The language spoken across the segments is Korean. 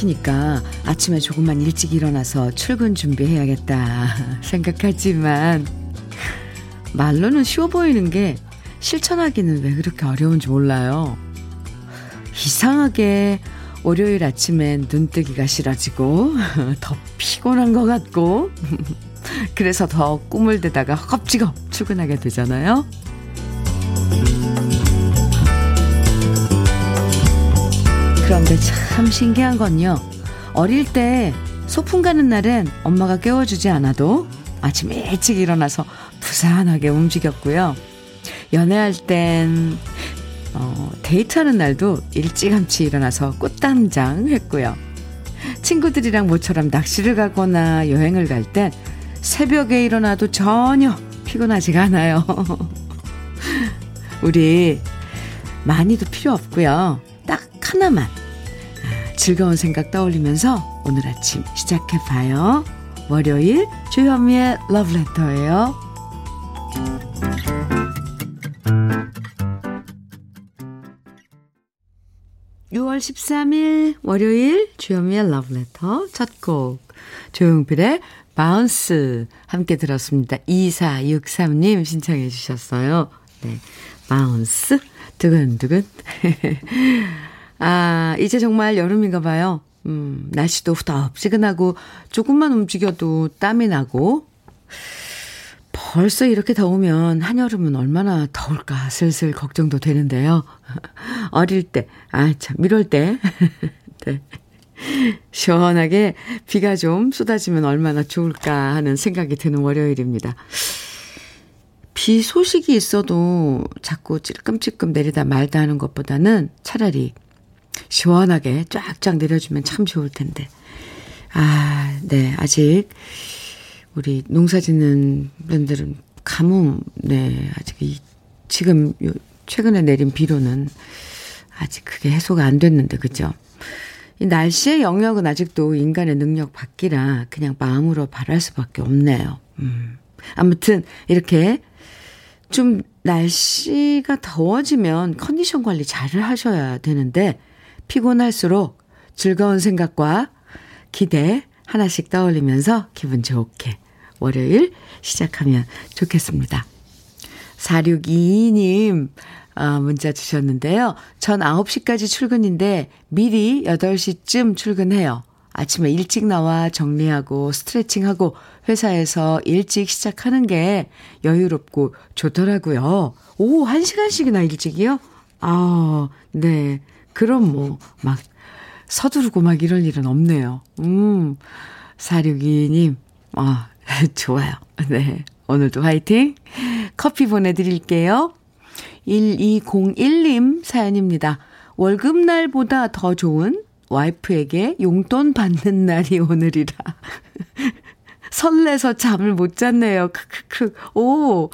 막히니까 아침에 조금만 일찍 일어나서 출근 준비해야겠다 생각하지만 말로는 쉬워 보이는 게 실천하기는 왜 그렇게 어려운지 몰라요. 이상하게 월요일 아침엔 눈뜨기가 싫어지고 더 피곤한 것 같고 그래서 더 꿈을 대다가 허겁지겁 출근하게 되잖아요. 그런데 참 신기한 건요. 어릴 때 소풍 가는 날엔 엄마가 깨워주지 않아도 아침 일찍 일어나서 부산하게 움직였고요. 연애할 땐 어, 데이트하는 날도 일찌감치 일어나서 꽃단장 했고요. 친구들이랑 모처럼 낚시를 가거나 여행을 갈 땐 새벽에 일어나도 전혀 피곤하지가 않아요. 우리 많이도 필요 없고요. 딱 하나만 아, 즐거운 생각 떠올리면서 오늘 아침 시작해봐요. 월요일 주현미의 러브레터예요. 6월 13일 월요일 주현미의 러브레터 첫 곡 조용필의 Bounce 함께 들었습니다. 2463님 신청해 주셨어요. 네, Bounce 두근두근 아 이제 정말 여름인가 봐요. 음, 날씨도 후덥지근하고 조금만 움직여도 땀이 나고 벌써 이렇게 더우면 한여름은 얼마나 더울까 슬슬 걱정도 되는데요. 어릴 때, 아, 참, 이럴 때. 네. 시원하게 비가 좀 쏟아지면 얼마나 좋을까 하는 생각이 드는 월요일입니다. 비 소식이 있어도 자꾸 찔끔찔끔 내리다 말다 하는 것보다는 차라리 시원하게 쫙쫙 내려주면 참 좋을 텐데. 아, 네, 아직 우리 농사 짓는 분들은 가뭄, 네, 아직 이, 지금 요, 최근에 내린 비로는 아직 그게 해소가 안 됐는데, 그죠? 이 날씨의 영역은 아직도 인간의 능력 밖이라 그냥 마음으로 바랄 수밖에 없네요. 음. 아무튼, 이렇게 좀 날씨가 더워지면 컨디션 관리 잘 하셔야 되는데, 피곤할수록 즐거운 생각과 기대 하나씩 떠올리면서 기분 좋게 월요일 시작하면 좋겠습니다. 4622님, 아, 문자 주셨는데요. 전 9시까지 출근인데 미리 8시쯤 출근해요. 아침에 일찍 나와 정리하고 스트레칭하고 회사에서 일찍 시작하는 게 여유롭고 좋더라고요. 오, 1시간씩이나 일찍이요? 아, 네. 그럼 뭐, 막, 서두르고 막 이럴 일은 없네요. 음, 462님, 아, 좋아요. 네. 오늘도 화이팅! 커피 보내드릴게요. 1201님 사연입니다. 월급날보다 더 좋은 와이프에게 용돈 받는 날이 오늘이라. 설레서 잠을 못 잤네요. 크크크. 오,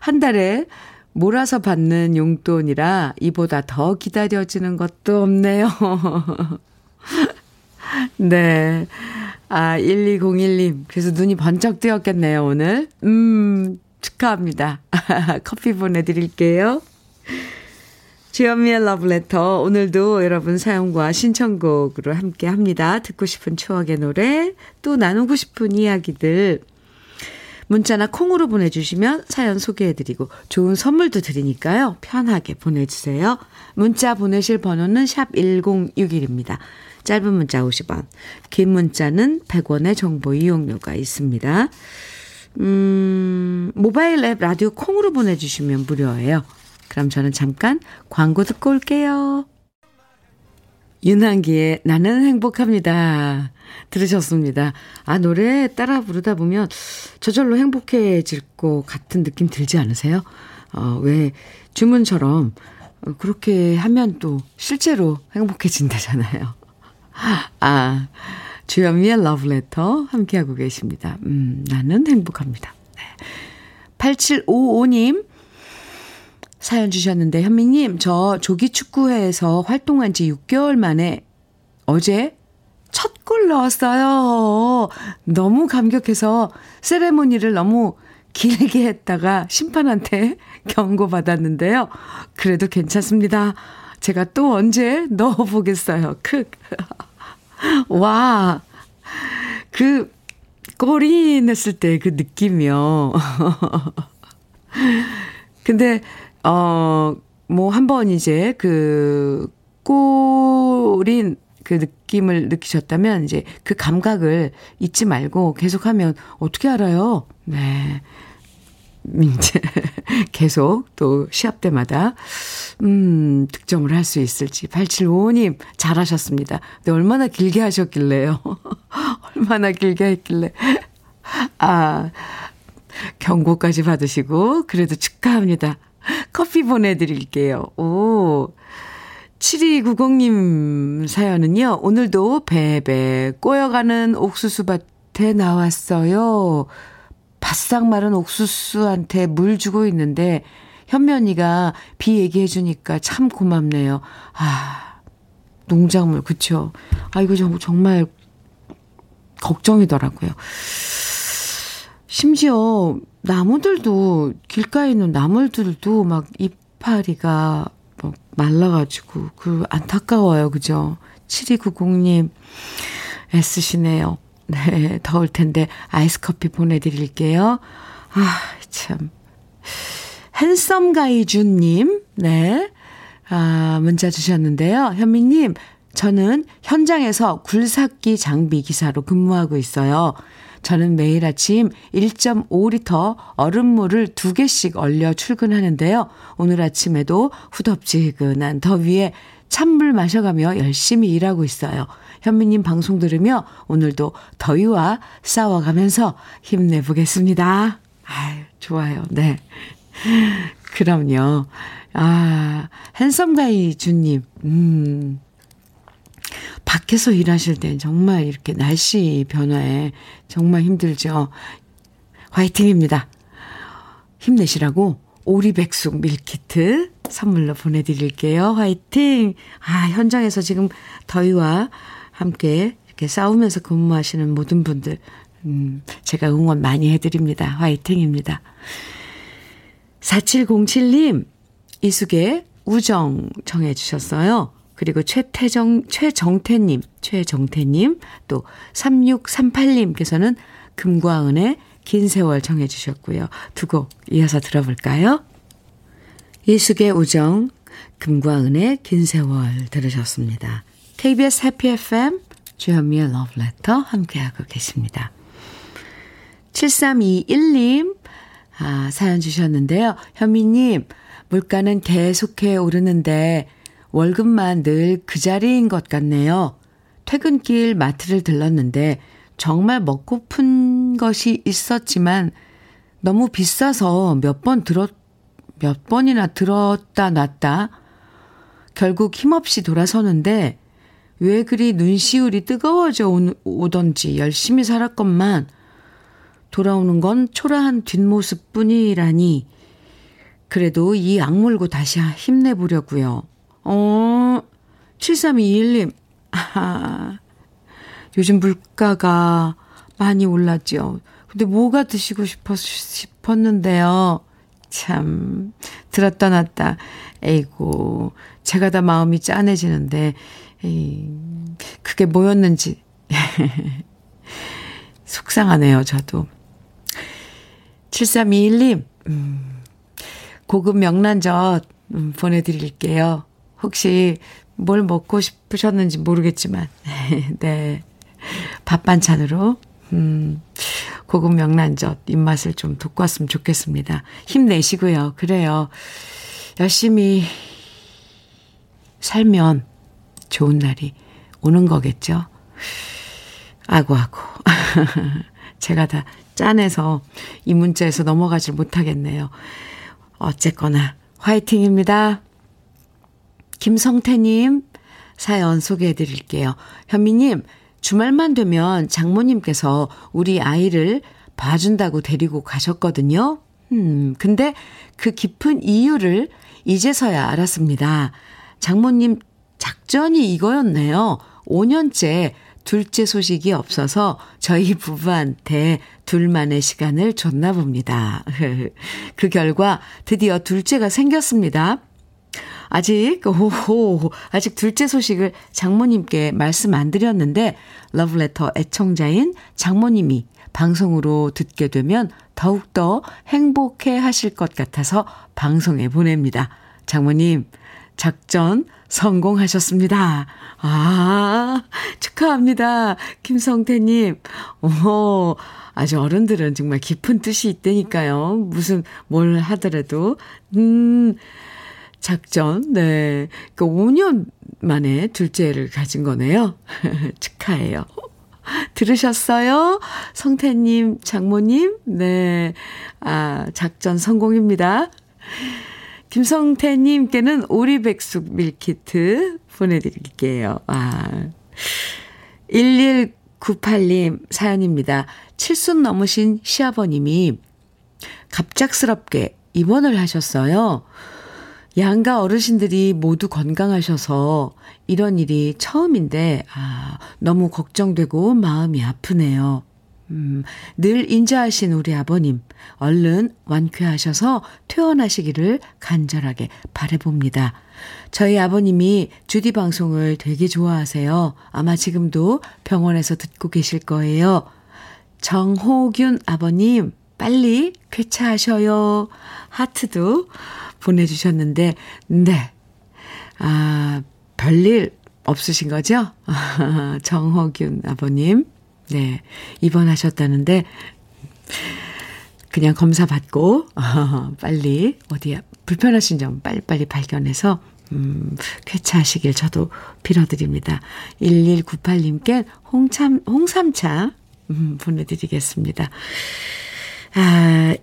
한 달에 몰아서 받는 용돈이라 이보다 더 기다려지는 것도 없네요. 네. 아, 1201님. 그래서 눈이 번쩍 뜨였겠네요, 오늘. 음, 축하합니다. 커피 보내드릴게요. 주현미의 러브레터. 오늘도 여러분 사연과 신청곡으로 함께 합니다. 듣고 싶은 추억의 노래, 또 나누고 싶은 이야기들 문자나 콩으로 보내주시면 사연 소개해드리고 좋은 선물도 드리니까요. 편하게 보내주세요. 문자 보내실 번호는 샵 1061입니다. 짧은 문자 50원, 긴 문자는 100원의 정보 이용료가 있습니다. 음, 모바일 앱 라디오 콩으로 보내주시면 무료예요. 그럼 저는 잠깐 광고 듣고 올게요. 윤한기의 나는 행복합니다. 들으셨습니다. 아, 노래 따라 부르다 보면 저절로 행복해질 것 같은 느낌 들지 않으세요? 어, 왜 주문처럼 그렇게 하면 또 실제로 행복해진다잖아요. 아, 주현미의 러브레터 함께하고 계십니다. 음, 나는 행복합니다. 네. 8755님, 사연 주셨는데, 현미님, 저 조기 축구회에서 활동한 지 6개월 만에 어제 첫 골 넣었어요. 너무 감격해서 세레모니를 너무 길게 했다가 심판한테 경고받았는데요. 그래도 괜찮습니다. 제가 또 언제 넣어보겠어요. 크. 와. 그, 꼬리 냈을 때 그 느낌이요. 근데, 어, 뭐, 한번 이제 그, 꼬린 그 느낌을 느끼셨다면, 이제 그 감각을 잊지 말고 계속하면 어떻게 알아요? 네. 이제 계속 또 시합 때마다 음, 득점을 할 수 있을지 8755님 잘하셨습니다. 근데 얼마나 길게 하셨길래요. 얼마나 길게 했길래 아 경고까지 받으시고 그래도 축하합니다. 커피 보내드릴게요. 오 7290님 사연은요. 오늘도 베베 꼬여가는 옥수수 밭에 나왔어요. 바싹 마른 옥수수한테 물 주고 있는데 현면이가 비 얘기해 주니까 참 고맙네요. 아, 농작물 그쵸? 아 이거 정말 걱정이더라고요. 심지어 나무들도 길가에 있는 나물들도 막 이파리가 뭐 말라가지고 그 안타까워요. 그죠? 7290님 애쓰시네요. 네, 더울 텐데 아이스 커피 보내드릴게요. 아, 참. 핸섬 가이준님, 네. 아, 문자 주셨는데요. 현미님, 저는 현장에서 굴삭기 장비 기사로 근무하고 있어요. 저는 매일 아침 1.5리터 얼음물을 두 개씩 얼려 출근하는데요. 오늘 아침에도 후덥지근한 더위에 찬물 마셔가며 열심히 일하고 있어요. 현미님 방송 들으며 오늘도 더위와 싸워가면서 힘내보겠습니다. 아유, 좋아요. 네. 그럼요. 아, 핸섬가이 주님, 음. 밖에서 일하실 땐 정말 이렇게 날씨 변화에 정말 힘들죠. 화이팅입니다. 힘내시라고 오리백숙 밀키트 선물로 보내드릴게요. 화이팅! 아, 현장에서 지금 더위와 함께 이렇게 싸우면서 근무하시는 모든 분들, 음, 제가 응원 많이 해드립니다. 화이팅입니다. 4707님, 이숙의 우정 정해주셨어요. 그리고 최태정, 최정태님, 최정태님, 또 3638님께서는 금과 은의 긴 세월 정해주셨고요. 두 곡 이어서 들어볼까요? 이숙의 우정, 금과 은의 긴 세월 들으셨습니다. KBS 해피 FM 주현미의 러브레터 함께하고 계십니다. 7321님 아, 사연 주셨는데요. 현미님, 물가는 계속해 오르는데 월급만 늘 그 자리인 것 같네요. 퇴근길 마트를 들렀는데 정말 먹고픈 것이 있었지만 너무 비싸서 몇 번 들었, 몇 번이나 들었다 놨다. 결국 힘없이 돌아서는데 왜 그리 눈시울이 뜨거워져 오던지 열심히 살았건만 돌아오는 건 초라한 뒷모습 뿐이라니 그래도 이 악물고 다시 힘내보려고요. 어, 7321님. 아, 요즘 물가가 많이 올랐죠. 근데 뭐가 드시고 싶었, 싶었는데요. 참, 들었다 놨다. 에이고, 제가 다 마음이 짠해지는데, 에이, 그게 뭐였는지. 속상하네요, 저도. 7321님, 음, 고급 명란젓 음, 보내드릴게요. 혹시 뭘 먹고 싶으셨는지 모르겠지만, 네. 밥 반찬으로, 음, 고급 명란젓 입맛을 좀 돋궜으면 좋겠습니다. 힘내시고요. 그래요. 열심히 살면 좋은 날이 오는 거겠죠. 아고, 아고. 제가 다 짠해서 이 문자에서 넘어가질 못하겠네요. 어쨌거나, 화이팅입니다. 김성태님, 사연 소개해 드릴게요. 현미님, 주말만 되면 장모님께서 우리 아이를 봐준다고 데리고 가셨거든요. 음, 근데 그 깊은 이유를 이제서야 알았습니다. 장모님 작전이 이거였네요. 5년째 둘째 소식이 없어서 저희 부부한테 둘만의 시간을 줬나 봅니다. 그 결과 드디어 둘째가 생겼습니다. 아직, 오호, 아직 둘째 소식을 장모님께 말씀 안 드렸는데, 러브레터 애청자인 장모님이 방송으로 듣게 되면 더욱더 행복해 하실 것 같아서 방송에 보냅니다. 장모님, 작전 성공하셨습니다. 아, 축하합니다. 김성태님. 오, 아주 어른들은 정말 깊은 뜻이 있다니까요. 무슨 뭘 하더라도. 음, 작전, 네. 그 5년 만에 둘째를 가진 거네요. 축하해요. 들으셨어요? 성태님, 장모님, 네. 아, 작전 성공입니다. 김성태님께는 오리백숙 밀키트 보내드릴게요. 아. 1198님 사연입니다. 칠순 넘으신 시아버님이 갑작스럽게 입원을 하셨어요. 양가 어르신들이 모두 건강하셔서 이런 일이 처음인데, 아, 너무 걱정되고 마음이 아프네요. 음, 늘 인자하신 우리 아버님, 얼른 완쾌하셔서 퇴원하시기를 간절하게 바래봅니다. 저희 아버님이 주디 방송을 되게 좋아하세요. 아마 지금도 병원에서 듣고 계실 거예요. 정호균 아버님, 빨리 쾌차하셔요. 하트도 보내주셨는데, 네. 아, 별일 없으신 거죠? 정호균 아버님. 네. 입원하셨다는데, 그냥 검사 받고, 빨리, 어디야, 불편하신 점 빨리빨리 발견해서, 음, 쾌차하시길 저도 빌어드립니다. 1198님께 홍참, 홍삼차, 음, 보내드리겠습니다. 아,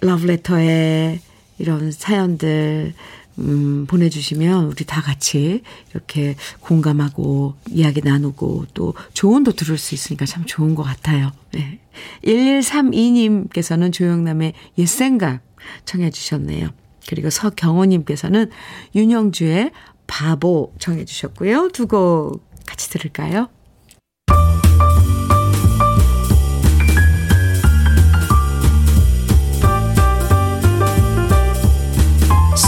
러브레터에 이런 사연들, 음, 보내주시면 우리 다 같이 이렇게 공감하고 이야기 나누고 또 조언도 들을 수 있으니까 참 좋은 것 같아요. 네. 1132님께서는 조영남의 옛생각 청해주셨네요. 그리고 서경호님께서는 윤영주의 바보 청해주셨고요. 두 곡 같이 들을까요?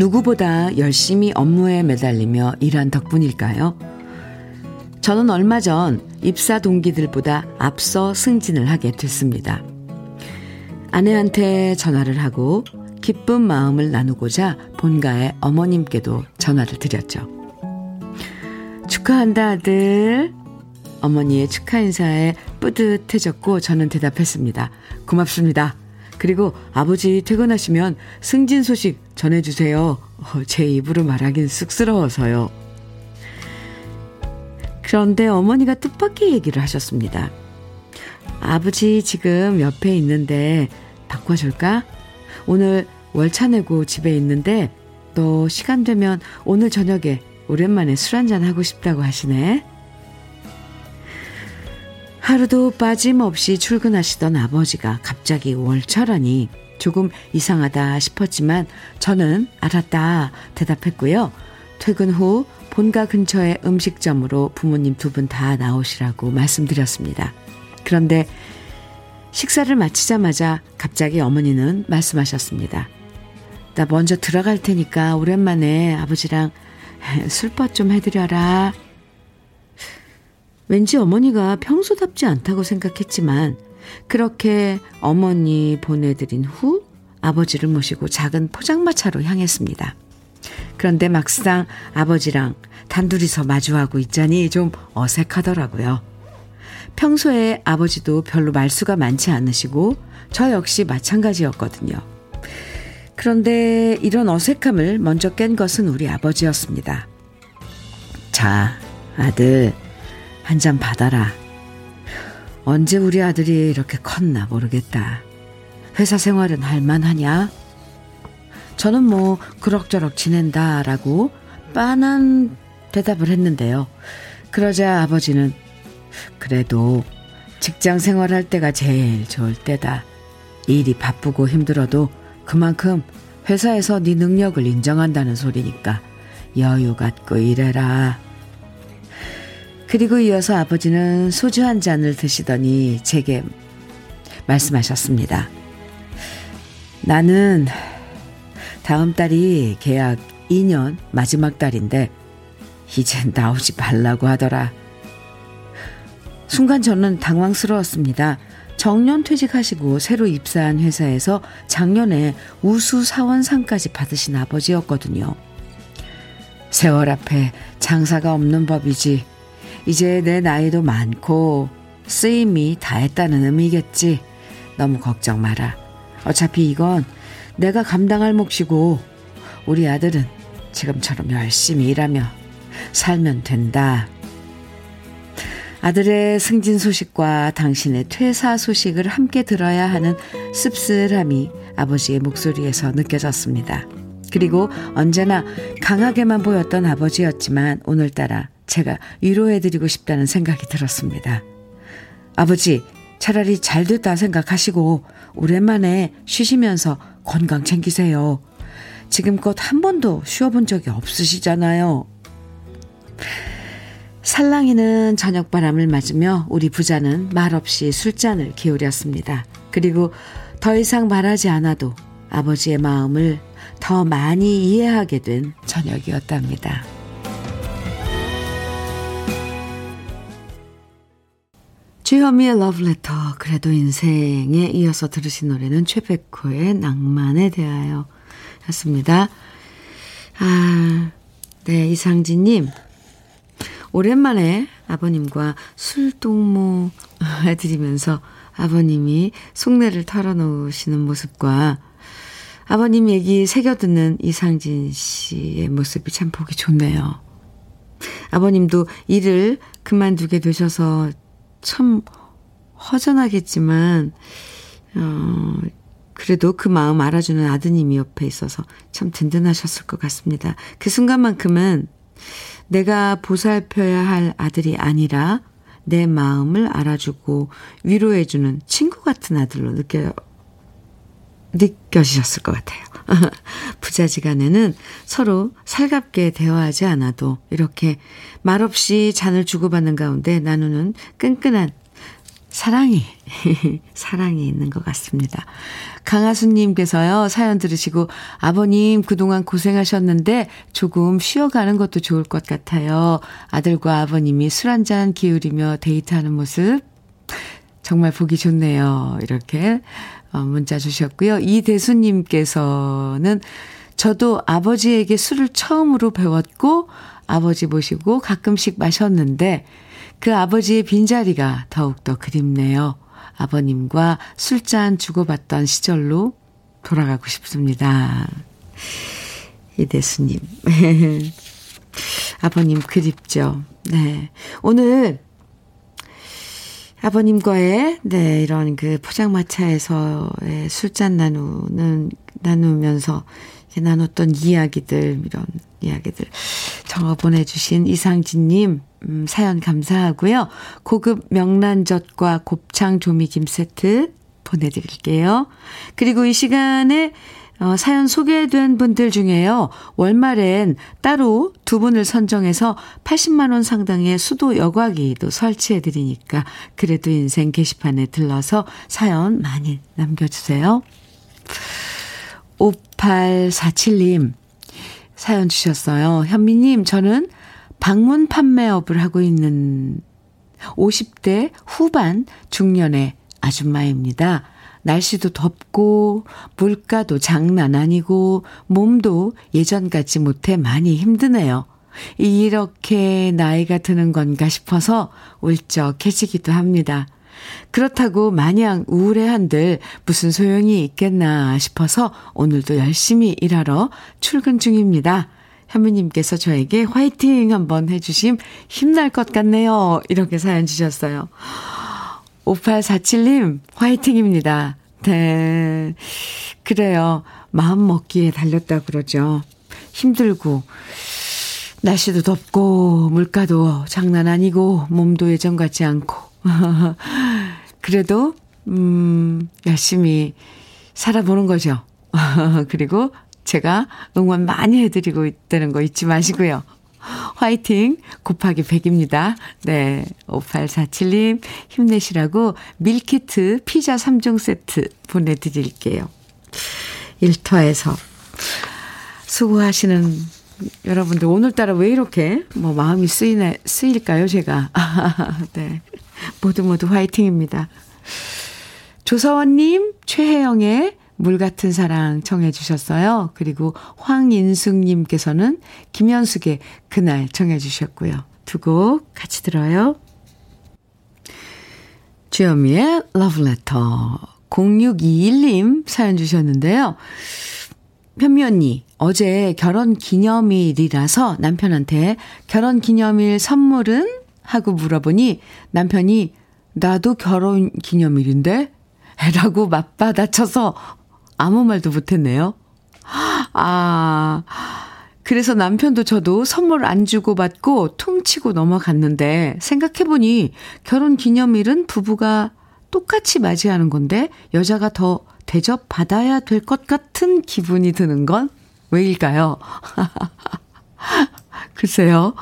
누구보다 열심히 업무에 매달리며 일한 덕분일까요? 저는 얼마 전 입사 동기들보다 앞서 승진을 하게 됐습니다. 아내한테 전화를 하고 기쁜 마음을 나누고자 본가의 어머님께도 전화를 드렸죠. 축하한다, 아들. 어머니의 축하 인사에 뿌듯해졌고 저는 대답했습니다. 고맙습니다. 그리고 아버지 퇴근하시면 승진 소식 전해주세요. 어, 제 입으로 말하긴 쑥스러워서요. 그런데 어머니가 뜻밖의 얘기를 하셨습니다. 아버지 지금 옆에 있는데 바꿔줄까? 오늘 월차 내고 집에 있는데 너 시간 되면 오늘 저녁에 오랜만에 술 한잔 하고 싶다고 하시네. 하루도 빠짐없이 출근하시던 아버지가 갑자기 월차라니 조금 이상하다 싶었지만 저는 알았다 대답했고요. 퇴근 후 본가 근처의 음식점으로 부모님 두 분 다 나오시라고 말씀드렸습니다. 그런데 식사를 마치자마자 갑자기 어머니는 말씀하셨습니다. 나 먼저 들어갈 테니까 오랜만에 아버지랑 술법 좀 해드려라. 왠지 어머니가 평소답지 않다고 생각했지만 그렇게 어머니 보내드린 후 아버지를 모시고 작은 포장마차로 향했습니다. 그런데 막상 아버지랑 단둘이서 마주하고 있자니 좀 어색하더라고요. 평소에 아버지도 별로 말수가 많지 않으시고 저 역시 마찬가지였거든요. 그런데 이런 어색함을 먼저 깬 것은 우리 아버지였습니다. 자, 아들, 한 잔 받아라. 언제 우리 아들이 이렇게 컸나 모르겠다. 회사 생활은 할만하냐? 저는 뭐 그럭저럭 지낸다라고 빤한 대답을 했는데요. 그러자 아버지는 그래도 직장 생활할 때가 제일 좋을 때다. 일이 바쁘고 힘들어도 그만큼 회사에서 네 능력을 인정한다는 소리니까 여유 갖고 일해라. 그리고 이어서 아버지는 소주 한 잔을 드시더니 제게 말씀하셨습니다. 나는 다음 달이 계약 2년 마지막 달인데 이젠 나오지 말라고 하더라. 순간 저는 당황스러웠습니다. 정년 퇴직하시고 새로 입사한 회사에서 작년에 우수 사원상까지 받으신 아버지였거든요. 세월 앞에 장사가 없는 법이지. 이제 내 나이도 많고 쓰임이 다했다는 의미겠지. 너무 걱정 마라. 어차피 이건 내가 감당할 몫이고 우리 아들은 지금처럼 열심히 일하며 살면 된다. 아들의 승진 소식과 당신의 퇴사 소식을 함께 들어야 하는 씁쓸함이 아버지의 목소리에서 느껴졌습니다. 그리고 언제나 강하게만 보였던 아버지였지만 오늘따라 제가 위로해드리고 싶다는 생각이 들었습니다. 아버지, 차라리 잘 됐다 생각하시고 오랜만에 쉬시면서 건강 챙기세요. 지금껏 한 번도 쉬어본 적이 없으시잖아요. 살랑이는 저녁바람을 맞으며 우리 부자는 말없이 술잔을 기울였습니다. 그리고 더 이상 말하지 않아도 아버지의 마음을 더 많이 이해하게 된 저녁이었답니다. 주현미의 러브레터 그래도 인생에 이어서 들으신 노래는 최백호의 낭만에 대하여 였습니다. 아, 네, 이상진님. 오랜만에 아버님과 술동무 해드리면서 아버님이 속내를 털어놓으시는 모습과 아버님 얘기 새겨듣는 이상진 씨의 모습이 참 보기 좋네요. 아버님도 일을 그만두게 되셔서 참 허전하겠지만, 어, 그래도 그 마음 알아주는 아드님이 옆에 있어서 참 든든하셨을 것 같습니다. 그 순간만큼은 내가 보살펴야 할 아들이 아니라 내 마음을 알아주고 위로해주는 친구 같은 아들로 느껴, 느껴지셨을 것 같아요. 부자지간에는 서로 살갑게 대화하지 않아도 이렇게 말없이 잔을 주고받는 가운데 나누는 끈끈한 사랑이, 사랑이 있는 것 같습니다. 강하수님께서요, 사연 들으시고, 아버님 그동안 고생하셨는데 조금 쉬어가는 것도 좋을 것 같아요. 아들과 아버님이 술 한잔 기울이며 데이트하는 모습, 정말 보기 좋네요. 이렇게 어, 문자 주셨고요. 이대수님께서는 저도 아버지에게 술을 처음으로 배웠고, 아버지 모시고 가끔씩 마셨는데, 그 아버지의 빈자리가 더욱더 그립네요. 아버님과 술잔 주고받던 시절로 돌아가고 싶습니다. 이대수님. 아버님 그립죠. 네. 오늘 아버님과의 네, 이런 그 포장마차에서의 술잔 나누는 나누면서 나눴던 이야기들 이런 이야기들 적어 보내주신 이상진님 음, 사연 감사하고요. 고급 명란젓과 곱창 조미김 세트 보내드릴게요. 그리고 이 시간에 어, 사연 소개된 분들 중에요. 월말엔 따로 두 분을 선정해서 80만원 상당의 수도 여과기 도 설치해드리니까 그래도 인생 게시판에 들러서 사연 많이 남겨주세요. 5847님, 사연 주셨어요. 현미님, 저는 방문 판매업을 하고 있는 50대 후반 중년의 아줌마입니다. 날씨도 덥고 물가도 장난 아니고 몸도 예전 같지 못해 많이 힘드네요. 이렇게 나이가 드는 건가 싶어서 울적해지기도 합니다. 그렇다고 마냥 우울해한들 무슨 소용이 있겠나 싶어서 오늘도 열심히 일하러 출근 중입니다. 현미님께서 저에게 화이팅 한번 해주심 힘날 것 같네요. 이렇게 사연 주셨어요. 5847님, 화이팅입니다. 네. 그래요. 마음 먹기에 달렸다 그러죠. 힘들고, 날씨도 덥고, 물가도 장난 아니고, 몸도 예전 같지 않고. 그래도, 음, 열심히 살아보는 거죠. 그리고 제가 응원 많이 해드리고 있다는 거 잊지 마시고요. 화이팅 곱하기 100입니다. 네. 5847님 힘내시라고 밀키트 피자 3종 세트 보내드릴게요. 일터에서 수고하시는 여러분들 오늘따라 왜 이렇게 뭐 마음이 쓰이나 쓰일까요 제가 네 모두 모두 화이팅입니다 조서원님 최혜영의 물 같은 사랑 청해 주셨어요. 그리고 황인숙님께서는 김현숙의 그날 청해 주셨고요. 두 곡 같이 들어요. 주현미의 러브레터 0621님 사연 주셨는데요. 현미 언니, 어제 결혼 기념일이라서 남편한테 결혼 기념일 선물은? 하고 물어보니 남편이 나도 결혼 기념일인데? 라고 맞받아쳐서 아무 말도 못했네요. 아, 그래서 남편도 저도 선물 안 주고 받고 퉁치고 넘어갔는데 생각해보니 결혼 기념일은 부부가 똑같이 맞이하는 건데 여자가 더 대접 받아야 될 것 같은 기분이 드는 건 왜일까요? 글쎄요.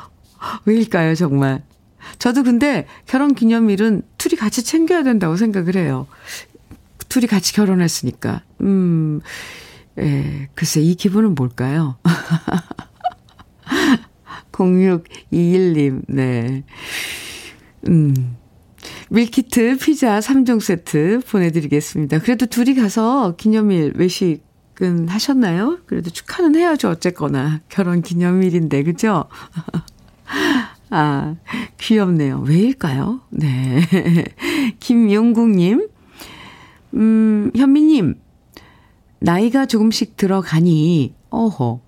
왜일까요, 정말. 저도 근데 결혼 기념일은 둘이 같이 챙겨야 된다고 생각을 해요. 둘이 같이 결혼했으니까. 음, 예, 글쎄, 이 기분은 뭘까요? 0621님, 네. 음, 밀키트 피자 3종 세트 보내드리겠습니다. 그래도 둘이 가서 기념일 외식은 하셨나요? 그래도 축하는 해야죠, 어쨌거나. 결혼 기념일인데, 그죠? 아, 귀엽네요. 왜일까요? 네. 김용국님, 음, 현미님, 나이가 조금씩 들어가니, 어허,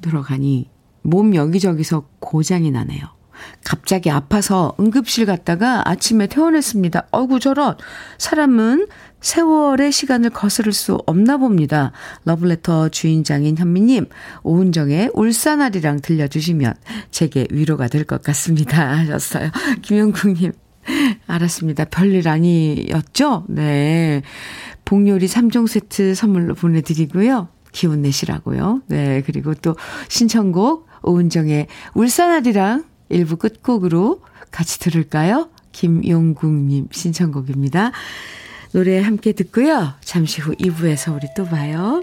들어가니, 몸 여기저기서 고장이 나네요. 갑자기 아파서 응급실 갔다가 아침에 퇴원했습니다. 어구, 저런. 사람은 세월의 시간을 거스를 수 없나 봅니다. 러블레터 주인장인 현미님, 오은정의 울산아리랑 들려주시면 제게 위로가 될 것 같습니다. 하셨어요. 김영국님, 알았습니다. 별일 아니었죠? 네. 복요리 3종 세트 선물로 보내드리고요. 기운 내시라고요. 네. 그리고 또 신청곡 오은정의 울산아리랑 일부 끝곡으로 같이 들을까요? 김용국님 신청곡입니다. 노래 함께 듣고요. 잠시 후 2부에서 우리 또 봐요.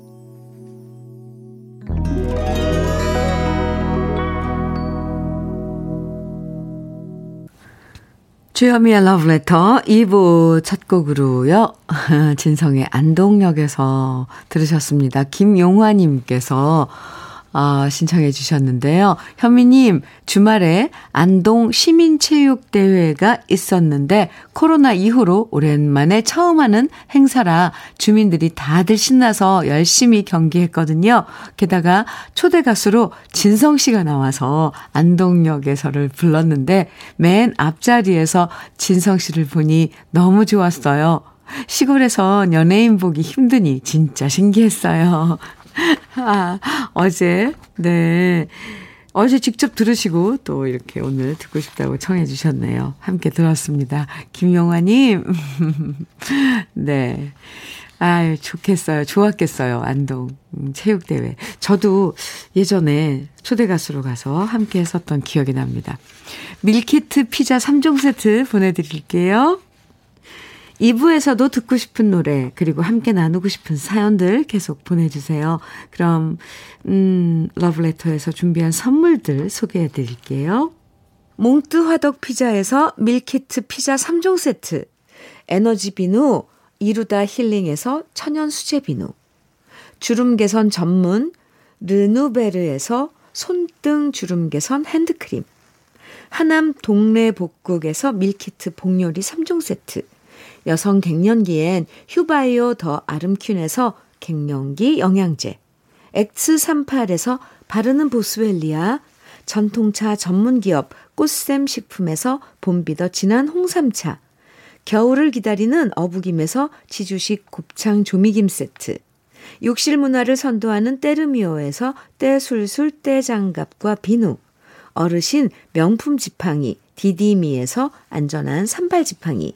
주현미의 Letter 2부 첫 곡으로요. 진성의 안동역에서 들으셨습니다. 김용화님께서 아, 신청해 주셨는데요. 현미님, 주말에 안동 시민체육대회가 있었는데, 코로나 이후로 오랜만에 처음 하는 행사라 주민들이 다들 신나서 열심히 경기했거든요. 게다가 초대 가수로 진성 씨가 나와서 안동역에서를 불렀는데, 맨 앞자리에서 진성 씨를 보니 너무 좋았어요. 시골에서 연예인 보기 힘드니 진짜 신기했어요. 아, 어제, 네. 어제 직접 들으시고 또 이렇게 오늘 듣고 싶다고 청해 주셨네요. 함께 들었습니다. 김용화님. 네. 아유, 좋겠어요. 좋았겠어요. 안동 음, 체육대회. 저도 예전에 초대 가수로 가서 함께 했었던 기억이 납니다. 밀키트 피자 3종 세트 보내드릴게요. 2부에서도 듣고 싶은 노래, 그리고 함께 나누고 싶은 사연들 계속 보내주세요. 그럼, 음, 러브레터에서 준비한 선물들 소개해 드릴게요. 몽뜨 화덕 피자에서 밀키트 피자 3종 세트, 에너지 비누, 이루다 힐링에서 천연 수제 비누, 주름 개선 전문 르누베르에서 손등 주름 개선 핸드크림, 하남 동네 복국에서 밀키트 복요리 3종 세트, 여성 갱년기엔 휴바이오 더 아름퀸에서 갱년기 영양제, X38에서 바르는 보스웰리아, 전통차 전문기업 꽃샘 식품에서 봄비더 진한 홍삼차, 겨울을 기다리는 어부김에서 지주식 곱창 조미김 세트, 욕실 문화를 선도하는 때르미오에서 때술술 때장갑과 비누, 어르신 명품 지팡이 디디미에서 안전한 삼발 지팡이,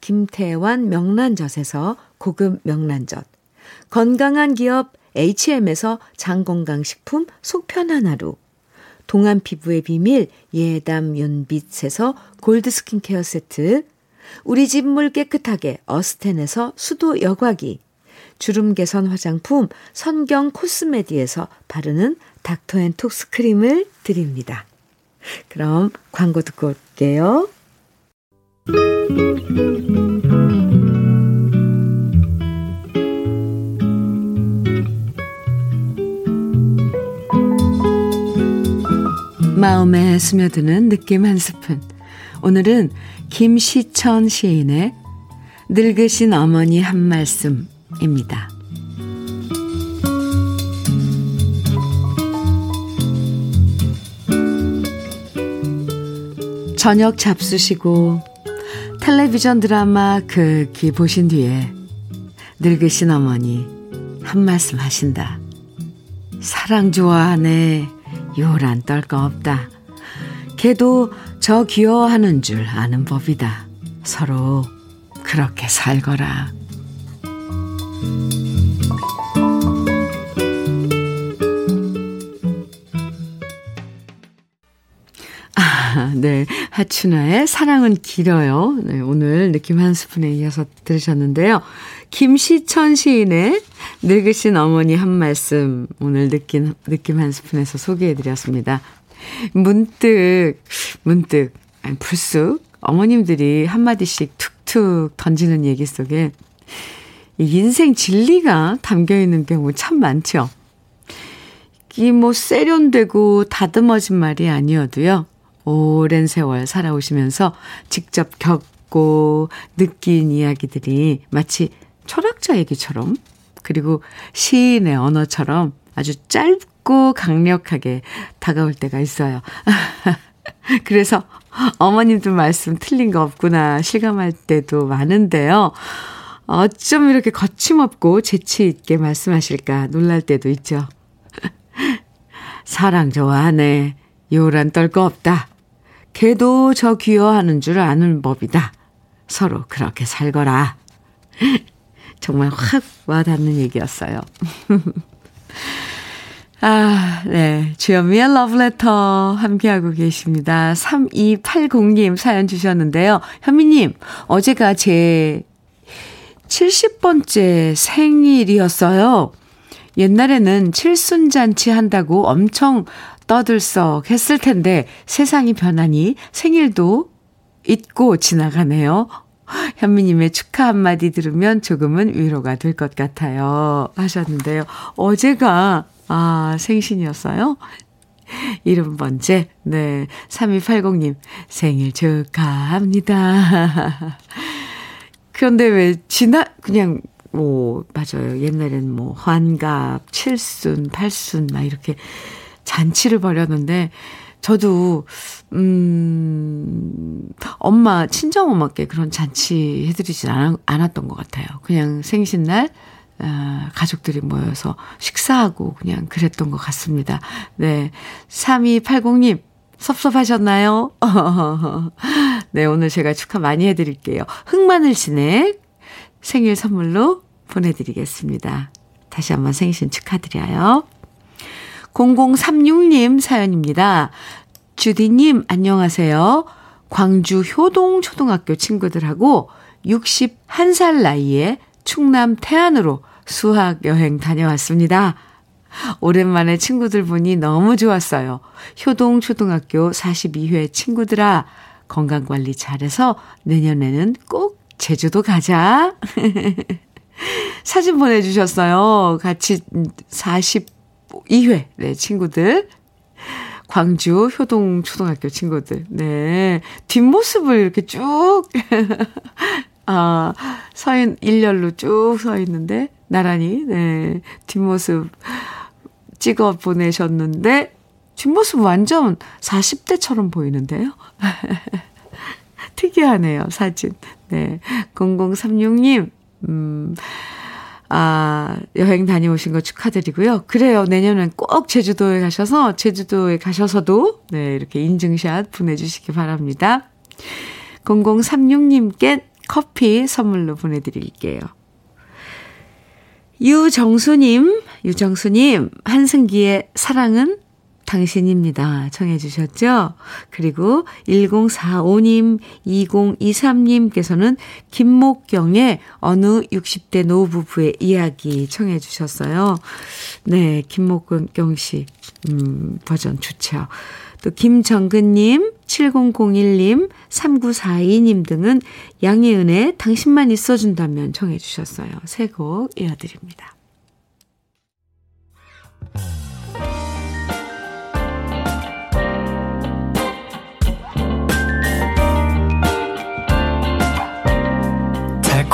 김태환 명란젓에서 고급 명란젓, 건강한 기업 HM에서 장건강식품 속편한 하루, 동안 피부의 비밀 예담 윤빛에서 골드 스킨케어 세트, 우리 집 물 깨끗하게 어스텐에서 수도 여과기, 주름 개선 화장품 선경 코스메디에서 바르는 닥터앤톡스 크림을 드립니다. 그럼 광고 듣고 올게요. 마음에 스며드는 느낌 한 스푼. 오늘은 김시천 시인의 늙으신 어머니 한 말씀입니다. 저녁 잡수시고 텔레비전 드라마 극히 보신 뒤에 늙으신 어머니 한 말씀 하신다. 사랑 좋아하네. 요란 떨거 없다. 걔도 저 귀여워하는 줄 아는 법이다. 서로 그렇게 살거라. 아, 네. 하춘아의 사랑은 길어요. 네, 오늘 느낌 한 스푼에 이어서 들으셨는데요. 김시천 시인의 늙으신 어머니 한 말씀 오늘 느낀, 느낌 한 스푼에서 소개해 드렸습니다. 문득, 문득, 아니, 불쑥 어머님들이 한 마디씩 툭툭 던지는 얘기 속에 인생 진리가 담겨 있는 경우 참 많죠. 이뭐 세련되고 다듬어진 말이 아니어도요. 오랜 세월 살아오시면서 직접 겪고 느낀 이야기들이 마치 철학자 얘기처럼 그리고 시인의 언어처럼 아주 짧고 강력하게 다가올 때가 있어요. 그래서 어머님들 말씀 틀린 거 없구나 실감할 때도 많은데요. 어쩜 이렇게 거침없고 재치 있게 말씀하실까 놀랄 때도 있죠. 사랑 좋아하네. 요란 떨 거 없다. 걔도 저 귀여워하는 줄 아는 법이다. 서로 그렇게 살거라. 정말 확 와닿는 얘기였어요. 아, 네. 주현미의 러브레터 함께하고 계십니다. 3280님 사연 주셨는데요. 현미님, 어제가 제 70번째 생일이었어요. 옛날에는 칠순잔치 한다고 엄청 떠들썩 했을 텐데 세상이 변하니 생일도 잊고 지나가네요. 현미님의 축하 한마디 들으면 조금은 위로가 될 것 같아요. 하셨는데요. 어제가, 아, 생신이었어요? 이름 번째, 네. 3280님, 생일 축하합니다. 그런데 왜, 지나, 그냥, 뭐, 맞아요. 옛날엔 뭐, 환갑, 칠순, 팔순, 막 이렇게 잔치를 벌였는데, 저도, 음, 엄마, 친정 엄마께 그런 잔치 해드리진 않, 않았던 것 같아요. 그냥 생신날, 어, 가족들이 모여서 식사하고 그냥 그랬던 것 같습니다. 네. 3280님, 섭섭하셨나요? 네, 오늘 제가 축하 많이 해드릴게요. 흑마늘 진액 생일 선물로 보내드리겠습니다. 다시 한번 생신 축하드려요. 0036님 사연입니다. 주디님, 안녕하세요. 광주 효동 초등학교 친구들하고 61살 나이에 충남 태안으로 수학 여행 다녀왔습니다. 오랜만에 친구들 보니 너무 좋았어요. 효동 초등학교 42회 친구들아, 건강 관리 잘해서 내년에는 꼭 제주도 가자. 사진 보내주셨어요. 같이 42회, 네, 친구들. 광주 효동 초등학교 친구들. 네. 뒷모습을 이렇게 쭉, 아, 서인, 일렬로 쭉 서 있는데, 나란히, 네. 뒷모습 찍어 보내셨는데, 뒷모습 완전 40대처럼 보이는데요? 특이하네요, 사진. 네. 0036님, 음, 아, 여행 다녀오신 거 축하드리고요. 그래요. 내년엔 꼭 제주도에 가셔서, 제주도에 가셔서도, 네, 이렇게 인증샷 보내주시기 바랍니다. 0036님께 커피 선물로 보내드릴게요. 유정수님, 유정수님, 한승기의 사랑은 당신입니다. 청해 주셨죠? 그리고 1045님, 2023님께서는 김목경의 어느 60대 노부부의 이야기 청해 주셨어요. 네, 김목경 씨, 음, 버전 좋죠. 또 김정근님, 7001님, 3942님 등은 양희은의 당신만 있어준다면 청해 주셨어요. 새 곡 이어드립니다.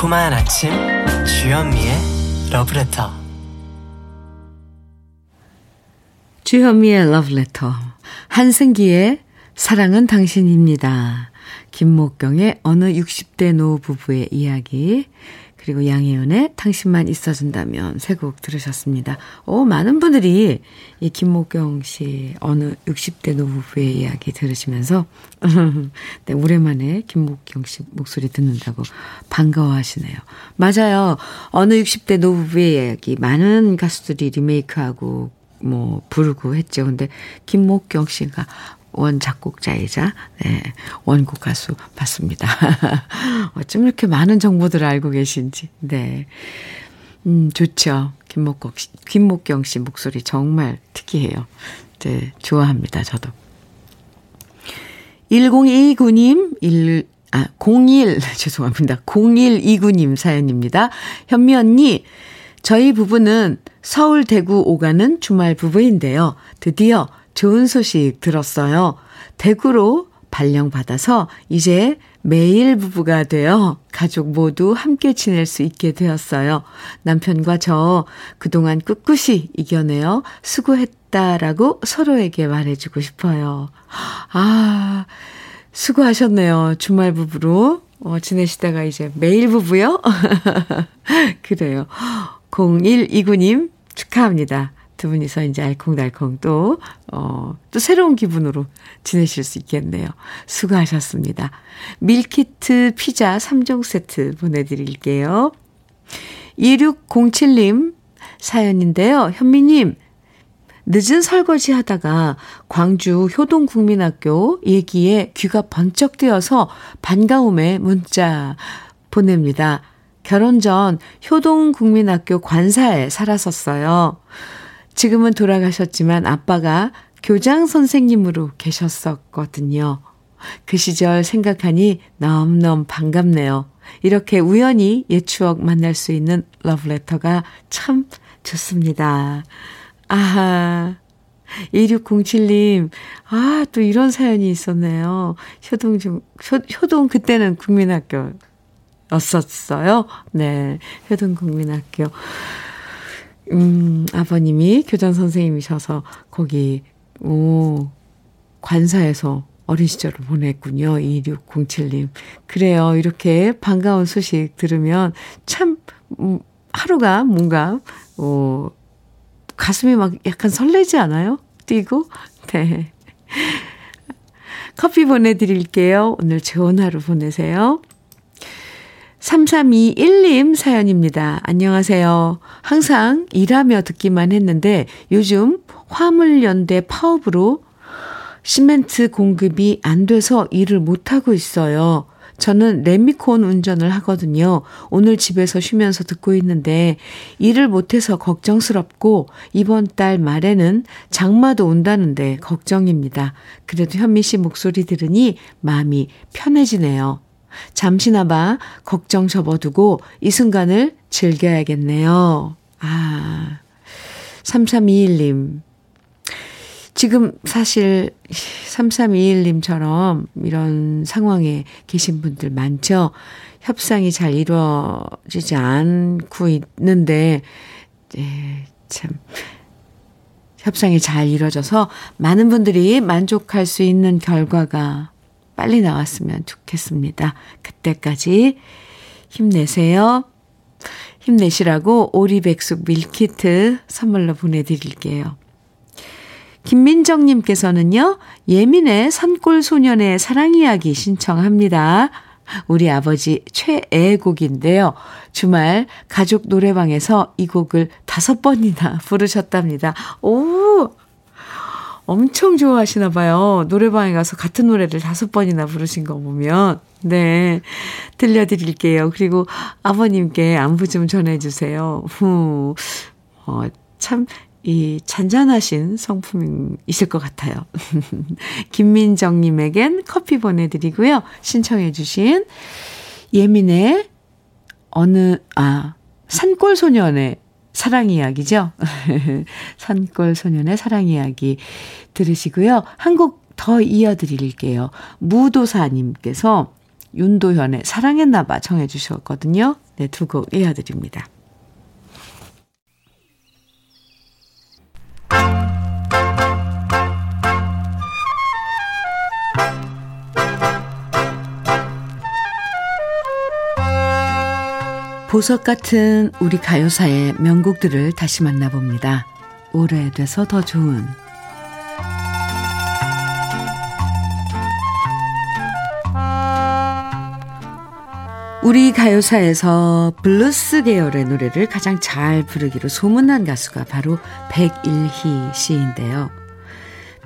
달콤한 아침 주현미의 러브레터. 주현미의 러브레터. 한승기의 사랑은 당신입니다. 김목경의 어느 60대 노부부의 이야기 그리고 양혜은의 당신만 있어준다면 세 곡 들으셨습니다. 오, 많은 분들이 이 김목경 씨 어느 60대 노부부의 이야기 들으시면서 네, 오랜만에 김목경 씨 목소리 듣는다고 반가워하시네요. 맞아요. 어느 60대 노부부의 이야기 많은 가수들이 리메이크하고 뭐 부르고 했죠. 근데 김목경 씨가 원 작곡자이자 네, 원곡 가수 맞습니다. 어쩜 이렇게 많은 정보들을 알고 계신지. 네. 음, 좋죠. 김목경 씨, 김목경 씨 목소리 정말 특이해요. 네, 좋아합니다. 저도. 1029님, 1, 아, 01, 죄송합니다. 0129님 사연입니다. 현미 언니, 저희 부부는 서울, 대구 오가는 주말 부부인데요. 드디어 좋은 소식 들었어요. 대구로 발령받아서 이제 매일 부부가 되어 가족 모두 함께 지낼 수 있게 되었어요. 남편과 저 그동안 꿋꿋이 이겨내어 수고했다라고 서로에게 말해주고 싶어요. 아, 수고하셨네요. 주말 부부로 어, 지내시다가 이제 매일 부부요? 그래요. 0129님 축하합니다. 두 분이서 이제 알콩달콩 또, 어, 또 새로운 기분으로 지내실 수 있겠네요. 수고하셨습니다. 밀키트 피자 3종 세트 보내드릴게요. 2607님 사연인데요. 현미님, 늦은 설거지 하다가 광주 효동국민학교 얘기에 귀가 번쩍 뜨여서 반가움에 문자 보냅니다. 결혼 전 효동국민학교 관사에 살았었어요. 지금은 돌아가셨지만 아빠가 교장 선생님으로 계셨었거든요. 그 시절 생각하니 너무너무 반갑네요. 이렇게 우연히 옛 추억 만날 수 있는 러브레터가 참 좋습니다. 아하. 2607님, 아, 또 이런 사연이 있었네요. 효동 중, 효, 효동 그때는 국민학교였었어요. 네. 효동 국민학교. 음, 아버님이 교장 선생님이셔서 거기, 오, 관사에서 어린 시절을 보냈군요. 2607님. 그래요. 이렇게 반가운 소식 들으면 참, 음, 하루가 뭔가, 어, 가슴이 막 약간 설레지 않아요? 뛰고? 네. 커피 보내드릴게요. 오늘 좋은 하루 보내세요. 3321님 사연입니다. 안녕하세요. 항상 일하며 듣기만 했는데 요즘 화물연대 파업으로 시멘트 공급이 안 돼서 일을 못하고 있어요. 저는 레미콘 운전을 하거든요. 오늘 집에서 쉬면서 듣고 있는데 일을 못해서 걱정스럽고 이번 달 말에는 장마도 온다는데 걱정입니다. 그래도 현미 씨 목소리 들으니 마음이 편해지네요. 잠시나마 걱정 접어두고 이 순간을 즐겨야겠네요. 아, 3321님. 지금 사실 3321님처럼 이런 상황에 계신 분들 많죠. 협상이 잘 이루어지지 않고 있는데, 예, 참, 협상이 잘 이루어져서 많은 분들이 만족할 수 있는 결과가 빨리 나왔으면 좋겠습니다. 그때까지 힘내세요. 힘내시라고 오리백숙 밀키트 선물로 보내드릴게요. 김민정님께서는요, 예민의 산골 소년의 사랑 이야기 신청합니다. 우리 아버지 최애곡인데요. 주말 가족 노래방에서 이 곡을 다섯 번이나 부르셨답니다. 오! 엄청 좋아하시나 봐요. 노래방에 가서 같은 노래를 다섯 번이나 부르신 거 보면. 네. 들려드릴게요. 그리고 아버님께 안부 좀 전해주세요. 후. 어, 참, 이 잔잔하신 성품이실 것 같아요. 김민정님에겐 커피 보내드리고요. 신청해주신 예민의 어느, 아, 산골소년의 사랑 이야기죠. 산골 소년의 사랑 이야기 들으시고요. 한곡 더 이어드릴게요. 무도사님께서 윤도현의 사랑했나봐 청해 주셨거든요. 네, 두 곡 이어드립니다. 보석 같은 우리 가요사의 명곡들을 다시 만나봅니다. 오래돼서 더 좋은 우리 가요사에서 블루스 계열의 노래를 가장 잘 부르기로 소문난 가수가 바로 백일희 씨인데요.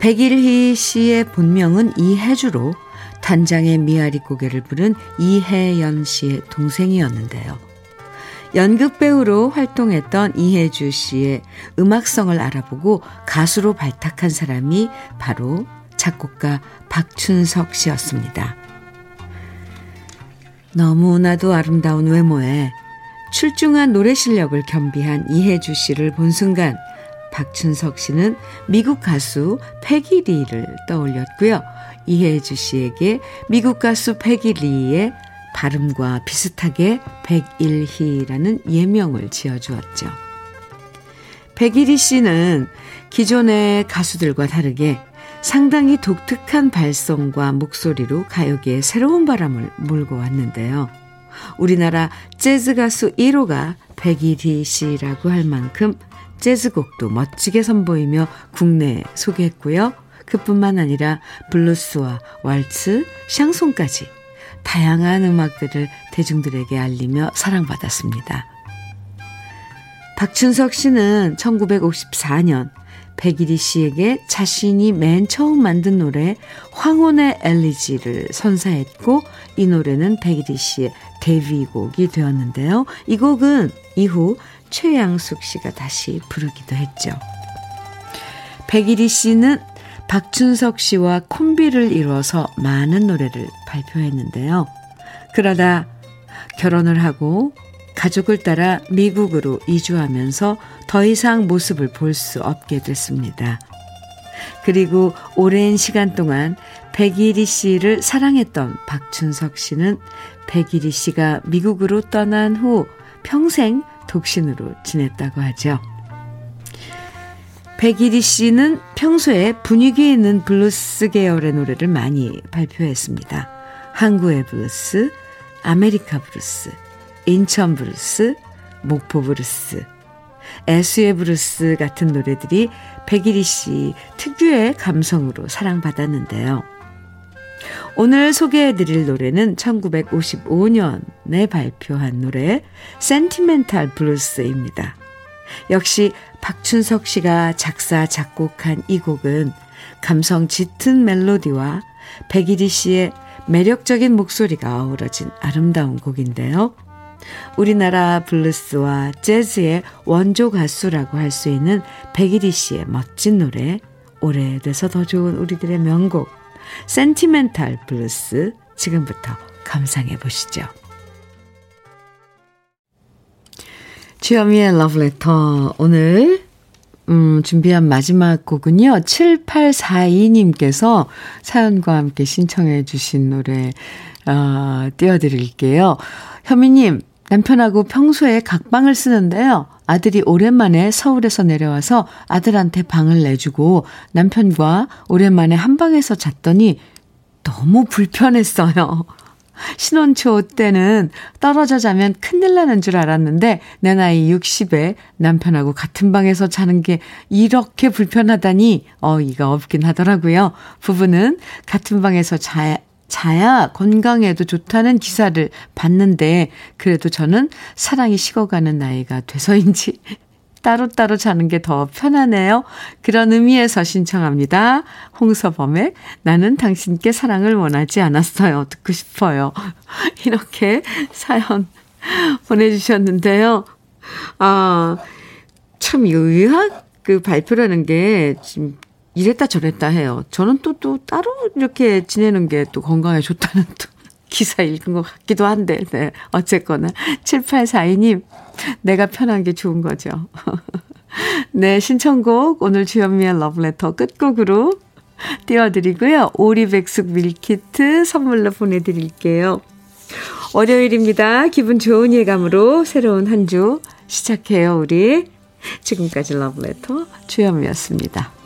백일희 씨의 본명은 이혜주로 단장의 미아리 고개를 부른 이혜연 씨의 동생이었는데요. 연극 배우로 활동했던 이혜주 씨의 음악성을 알아보고 가수로 발탁한 사람이 바로 작곡가 박춘석 씨였습니다. 너무나도 아름다운 외모에 출중한 노래 실력을 겸비한 이혜주 씨를 본 순간 박춘석 씨는 미국 가수 패기리를 떠올렸고요. 이혜주 씨에게 미국 가수 패기리의 발음과 비슷하게 백일희라는 예명을 지어주었죠. 백일희 씨는 기존의 가수들과 다르게 상당히 독특한 발성과 목소리로 가요계에 새로운 바람을 몰고 왔는데요. 우리나라 재즈 가수 1호가 백일희 씨라고 할 만큼 재즈곡도 멋지게 선보이며 국내에 소개했고요. 그뿐만 아니라 블루스와 왈츠, 샹송까지 다양한 음악들을 대중들에게 알리며 사랑받았습니다. 박춘석 씨는 1954년 백일희 씨에게 자신이 맨 처음 만든 노래 황혼의 엘리지를 선사했고 이 노래는 백일희 씨의 데뷔곡이 되었는데요. 이 곡은 이후 최양숙 씨가 다시 부르기도 했죠. 백일희 씨는 박춘석 씨와 콤비를 이뤄서 많은 노래를 발표했는데요. 그러다 결혼을 하고 가족을 따라 미국으로 이주하면서 더 이상 모습을 볼 수 없게 됐습니다. 그리고 오랜 시간 동안 백일희 씨를 사랑했던 박춘석 씨는 백일희 씨가 미국으로 떠난 후 평생 독신으로 지냈다고 하죠. 백일희 씨는 평소에 분위기 있는 블루스 계열의 노래를 많이 발표했습니다. 항구의 블루스, 아메리카 블루스, 인천 블루스, 목포 블루스, 애수의 블루스 같은 노래들이 백일희 씨 특유의 감성으로 사랑받았는데요. 오늘 소개해드릴 노래는 1955년에 발표한 노래 센티멘탈 블루스입니다. 역시 박춘석 씨가 작사 작곡한 이 곡은 감성 짙은 멜로디와 백일희 씨의 매력적인 목소리가 어우러진 아름다운 곡인데요. 우리나라 블루스와 재즈의 원조 가수라고 할 수 있는 백일희 씨의 멋진 노래, 오래돼서 더 좋은 우리들의 명곡, 센티멘탈 블루스 지금부터 감상해 보시죠. 주현미의 러브레터 오늘 음, 준비한 마지막 곡은요. 7842님께서 사연과 함께 신청해 주신 노래 어, 띄워드릴게요. 현미님, 남편하고 평소에 각방을 쓰는데요. 아들이 오랜만에 서울에서 내려와서 아들한테 방을 내주고 남편과 오랜만에 한 방에서 잤더니 너무 불편했어요. 신혼 초 때는 떨어져 자면 큰일 나는 줄 알았는데 내 나이 60에 남편하고 같은 방에서 자는 게 이렇게 불편하다니 어이가 없긴 하더라고요. 부부는 같은 방에서 자, 자야 건강에도 좋다는 기사를 봤는데 그래도 저는 사랑이 식어가는 나이가 돼서인지 따로따로 자는 게 더 편하네요. 그런 의미에서 신청합니다. 홍서범의 나는 당신께 사랑을 원하지 않았어요. 듣고 싶어요. 이렇게 사연 보내주셨는데요. 아, 참 의학 그 발표라는 게 지금 이랬다 저랬다 해요. 저는 또, 또 따로 이렇게 지내는 게 또 건강에 좋다는 또 기사 읽은 것 같기도 한데, 네. 어쨌거나. 7842님, 내가 편한 게 좋은 거죠. 네, 신청곡, 오늘 주현미의 러브레터 끝곡으로 띄워드리고요. 오리백숙 밀키트 선물로 보내드릴게요. 월요일입니다. 기분 좋은 예감으로 새로운 한 주 시작해요, 우리. 지금까지 러브레터 주현미였습니다.